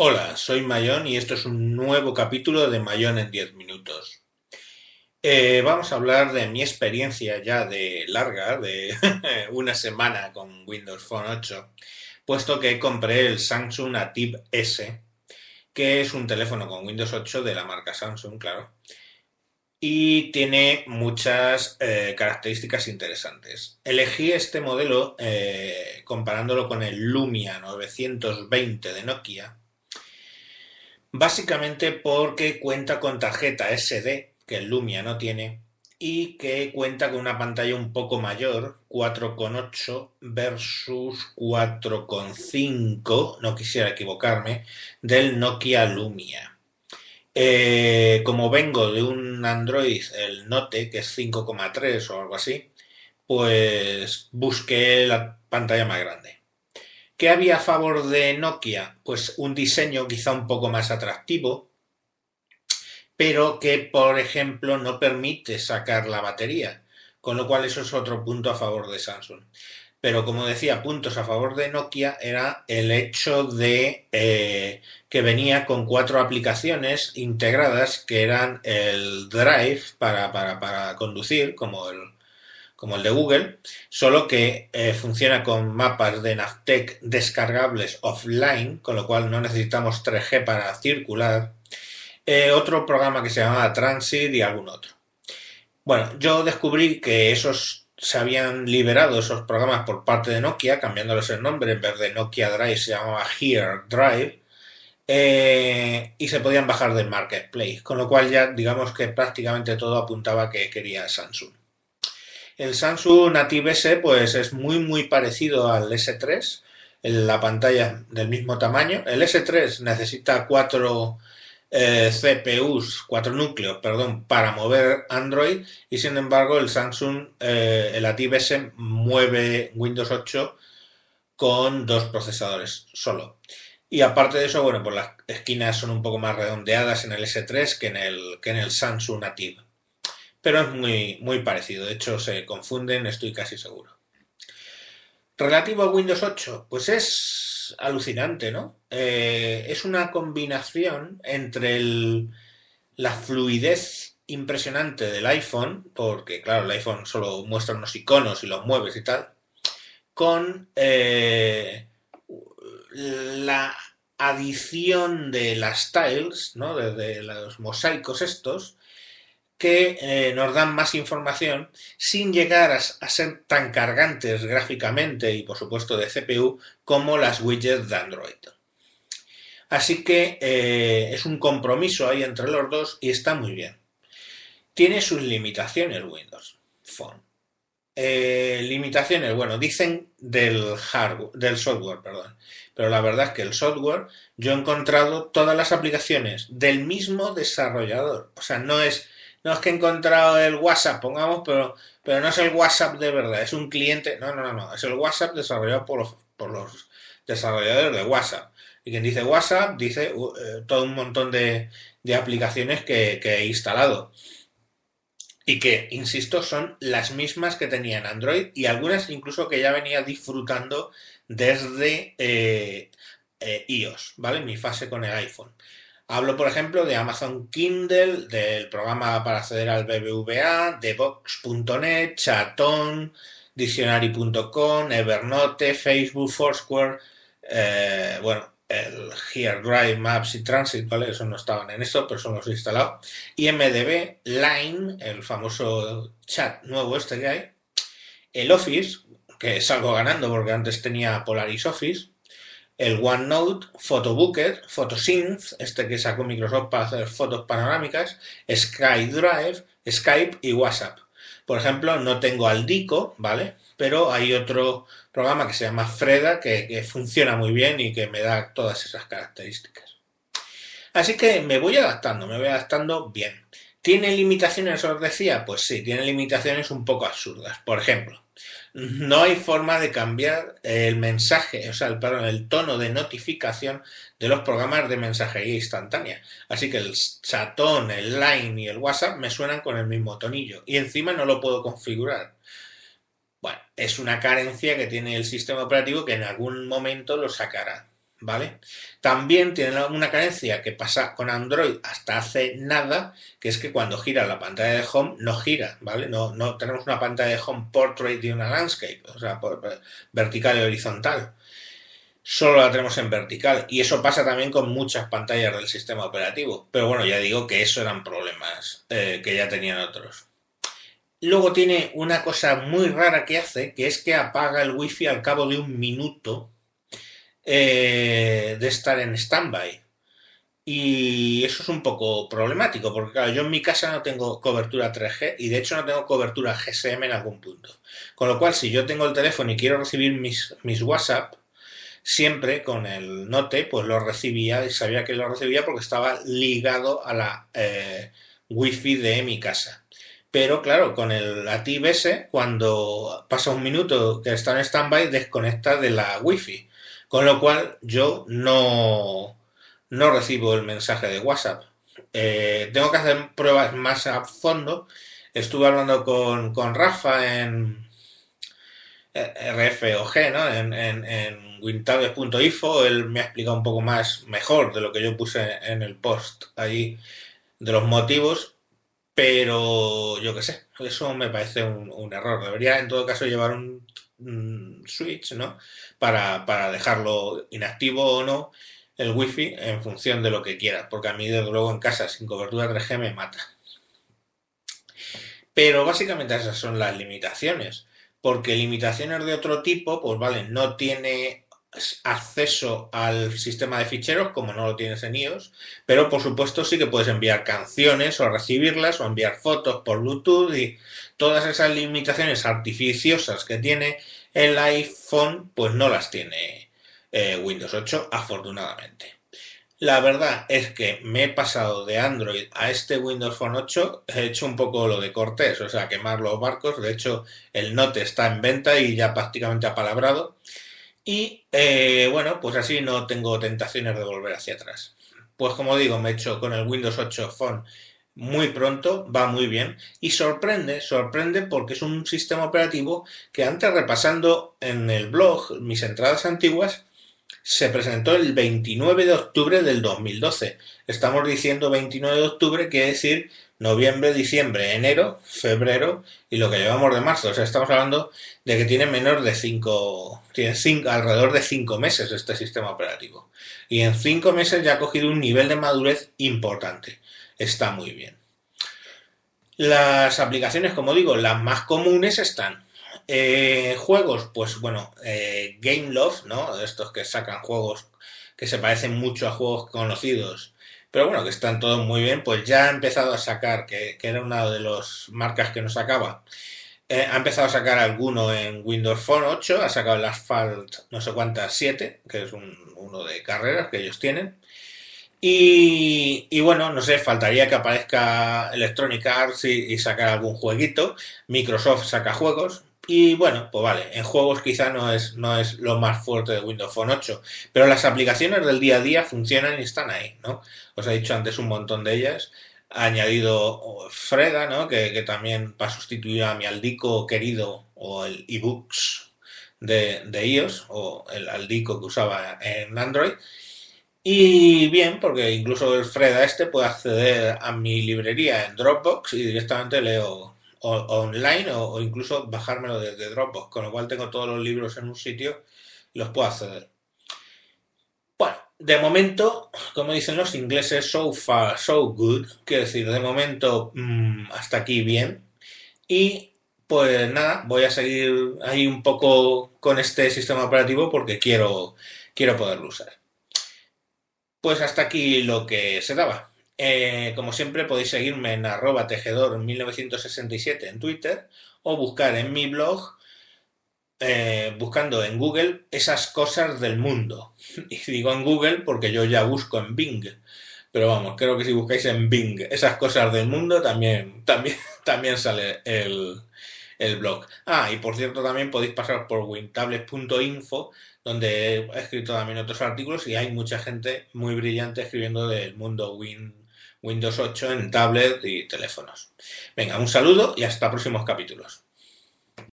Hola, soy Mayón y esto es un nuevo capítulo de Mayón en 10 minutos. Eh, vamos a hablar de mi experiencia ya de larga, de una semana con Windows Phone 8, puesto que compré el Samsung Atip S, que es un teléfono con Windows 8 de la marca Samsung, claro, y tiene muchas eh, características interesantes. Elegí este modelo eh, comparándolo con el Lumia 920 de Nokia, básicamente porque cuenta con tarjeta SD, que el Lumia no tiene, y que cuenta con una pantalla un poco mayor, 4,8 versus 4,5, no quisiera equivocarme, del Nokia Lumia. Eh, como vengo de un Android, el Note, que es 5,3 o algo así, pues busqué la pantalla más grande. ¿Qué había a favor de Nokia? Pues un diseño quizá un poco más atractivo, pero que, por ejemplo, no permite sacar la batería, con lo cual eso es otro punto a favor de Samsung pero como decía, puntos a favor de Nokia era el hecho de eh, que venía con cuatro aplicaciones integradas que eran el Drive para, para, conducir, como el, como el de Google, solo que eh, funciona con mapas de Navtec descargables offline, con lo cual no necesitamos 3G para circular. Eh, otro programa que se llamaba Transit y algún otro. Bueno, yo descubrí que esos se habían liberado esos programas por parte de Nokia, cambiándoles el nombre, en vez de Nokia Drive se llamaba Here Drive, eh, y se podían bajar del marketplace, con lo cual ya digamos que prácticamente todo apuntaba que quería Samsung. El Samsung Native S pues es muy muy parecido al S3, en la pantalla del mismo tamaño. El S3 necesita cuatro eh, CPUs, cuatro núcleos, perdón, para mover Android y sin embargo el Samsung, eh, el ATIV mueve Windows 8 con dos procesadores solo. Y aparte de eso, bueno, pues las esquinas son un poco más redondeadas en el S3 que en el, que en el Samsung Native. Pero es muy, muy parecido, de hecho se confunden, estoy casi seguro. Relativo a Windows 8, pues es alucinante, ¿no? Eh, es una combinación entre la fluidez impresionante del iPhone, porque claro, el iPhone solo muestra unos iconos y los mueves y tal, con eh, la adición de las tiles, ¿no? de, los mosaicos estos, que eh, nos dan más información sin llegar a, ser tan cargantes gráficamente y por supuesto de CPU como las widgets de Android. Así que eh, es un compromiso ahí entre los dos y está muy bien. Tiene sus limitaciones Windows Phone. Eh, limitaciones, bueno, dicen del hardware, del software, perdón. Pero la verdad es que el software, yo he encontrado todas las aplicaciones del mismo desarrollador. O sea, no es no es que he encontrado el WhatsApp, pongamos, pero, pero no es el WhatsApp de verdad, es un cliente, no, no, no, no, es el WhatsApp desarrollado por los, por los desarrolladores de WhatsApp. Y quien dice WhatsApp dice uh, eh, todo un montón de, aplicaciones que, he instalado. Y que, insisto, son las mismas que tenía en Android y algunas incluso que ya venía disfrutando desde eh, eh, iOS, ¿vale? Mi fase con el iPhone. Hablo, por ejemplo, de Amazon Kindle, del programa para acceder al BBVA, de Vox.net, Chatón, Dictionary.com, Evernote, Facebook, Foursquare, eh, bueno, el Here Drive, Maps y Transit, ¿vale? Eso no estaban en esto, pero son los instalados. Y MDB, Line, el famoso chat nuevo este que hay. El Office, que salgo ganando porque antes tenía Polaris Office el OneNote, PhotoBooker, PhotoSynth, este que sacó Microsoft para hacer fotos panorámicas, SkyDrive, Skype y WhatsApp. Por ejemplo, no tengo Aldico, ¿vale? Pero hay otro programa que se llama Freda que, funciona muy bien y que me da todas esas características. Así que me voy adaptando, me voy adaptando bien. ¿Tiene limitaciones, os decía? Pues sí, tiene limitaciones un poco absurdas. Por ejemplo, no hay forma de cambiar el mensaje, o sea, el, perdón, el tono de notificación de los programas de mensajería instantánea. Así que el chatón, el line y el WhatsApp me suenan con el mismo tonillo y encima no lo puedo configurar. Bueno, es una carencia que tiene el sistema operativo que en algún momento lo sacará. ¿Vale? También tiene una carencia que pasa con Android hasta hace nada, que es que cuando gira la pantalla de home no gira, ¿vale? No, tenemos una pantalla de home portrait y una landscape, o sea, vertical y horizontal. Solo la tenemos en vertical y eso pasa también con muchas pantallas del sistema operativo. Pero bueno, ya digo que eso eran problemas eh, que ya tenían otros. Luego tiene una cosa muy rara que hace, que es que apaga el wifi al cabo de un minuto eh, de estar en standby. Y eso es un poco problemático, porque claro, yo en mi casa no tengo cobertura 3G y de hecho no tengo cobertura GSM en algún punto. Con lo cual, si yo tengo el teléfono y quiero recibir mis, mis WhatsApp, siempre con el Note, pues lo recibía y sabía que lo recibía porque estaba ligado a la eh, Wi-Fi de mi casa. Pero claro, con el ATIVS, cuando pasa un minuto que está en standby, desconecta de la Wi-Fi. Con lo cual yo no, no recibo el mensaje de WhatsApp. Eh, tengo que hacer pruebas más a fondo. Estuve hablando con, Rafa en RFOG, ¿no? En, en, en Él me ha explicado un poco más, mejor de lo que yo puse en el post ahí, de los motivos. Pero yo qué sé, eso me parece un, un error. Debería en todo caso llevar un Mm, switch, ¿no? Para, para, dejarlo inactivo o no el wifi en función de lo que quieras, porque a mí desde luego en casa sin cobertura 3G me mata. Pero básicamente esas son las limitaciones, porque limitaciones de otro tipo, pues vale, no tiene acceso al sistema de ficheros como no lo tienes en iOS, pero por supuesto sí que puedes enviar canciones o recibirlas o enviar fotos por Bluetooth y todas esas limitaciones artificiosas que tiene el iPhone pues no las tiene eh, Windows 8 afortunadamente. La verdad es que me he pasado de Android a este Windows Phone 8, he hecho un poco lo de Cortés, o sea, quemar los barcos. De hecho, el Note está en venta y ya prácticamente apalabrado. Y eh, bueno, pues así no tengo tentaciones de volver hacia atrás. Pues como digo, me he hecho con el Windows 8 Phone muy pronto, va muy bien y sorprende, sorprende porque es un sistema operativo que antes repasando en el blog mis entradas antiguas se presentó el 29 de octubre del 2012. Estamos diciendo 29 de octubre, quiere decir noviembre, diciembre, enero, febrero y lo que llevamos de marzo. O sea, estamos hablando de que tiene menos de 5, tiene cinco, alrededor de 5 meses este sistema operativo. Y en 5 meses ya ha cogido un nivel de madurez importante. Está muy bien. Las aplicaciones, como digo, las más comunes están. Eh, juegos, pues bueno, eh, Game Love, ¿no? Estos que sacan juegos que se parecen mucho a juegos conocidos pero bueno, que están todos muy bien, pues ya ha empezado a sacar, que, era una de las marcas que nos sacaba, eh, ha empezado a sacar alguno en Windows Phone 8, ha sacado el Asphalt no sé cuántas 7, que es uno de carreras que ellos tienen. Y, y, bueno, no sé, faltaría que aparezca Electronic Arts y, y sacar algún jueguito. Microsoft saca juegos, y bueno, pues vale, en juegos quizá no es, no es lo más fuerte de Windows Phone 8, pero las aplicaciones del día a día funcionan y están ahí, ¿no? Os he dicho antes un montón de ellas. Ha añadido Freda, ¿no? Que, que también va a sustituir a mi Aldico querido o el eBooks de, de iOS o el Aldico que usaba en Android. Y bien, porque incluso el Freda este puede acceder a mi librería en Dropbox y directamente leo online o, incluso bajármelo desde Dropbox, con lo cual tengo todos los libros en un sitio y los puedo acceder. Bueno, de momento, como dicen los ingleses, so far, so good, quiero decir, de momento mm, hasta aquí bien. Y pues nada, voy a seguir ahí un poco con este sistema operativo porque quiero, quiero poderlo usar. Pues hasta aquí lo que se daba. Eh, como siempre podéis seguirme en arroba tejedor 1967 en Twitter o buscar en mi blog eh, buscando en Google esas cosas del mundo. Y digo en Google porque yo ya busco en Bing. Pero vamos, creo que si buscáis en Bing esas cosas del mundo también, también, también sale el, el blog. Ah, y por cierto también podéis pasar por wintables.info donde he escrito también otros artículos y hay mucha gente muy brillante escribiendo del mundo Win Windows 8 en tablet y teléfonos. Venga, un saludo y hasta próximos capítulos.